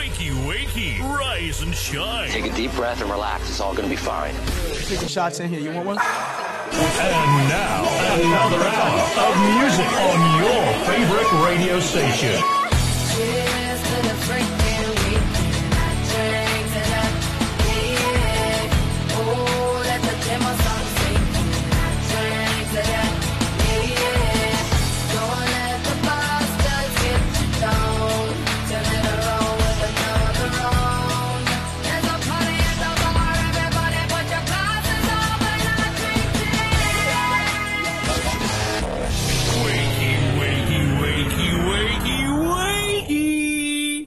Wakey, wakey. Rise and shine. Take a deep breath and relax. It's all going to be fine. Taking shots in here. You want one? And now, another hour of music on your favorite radio station.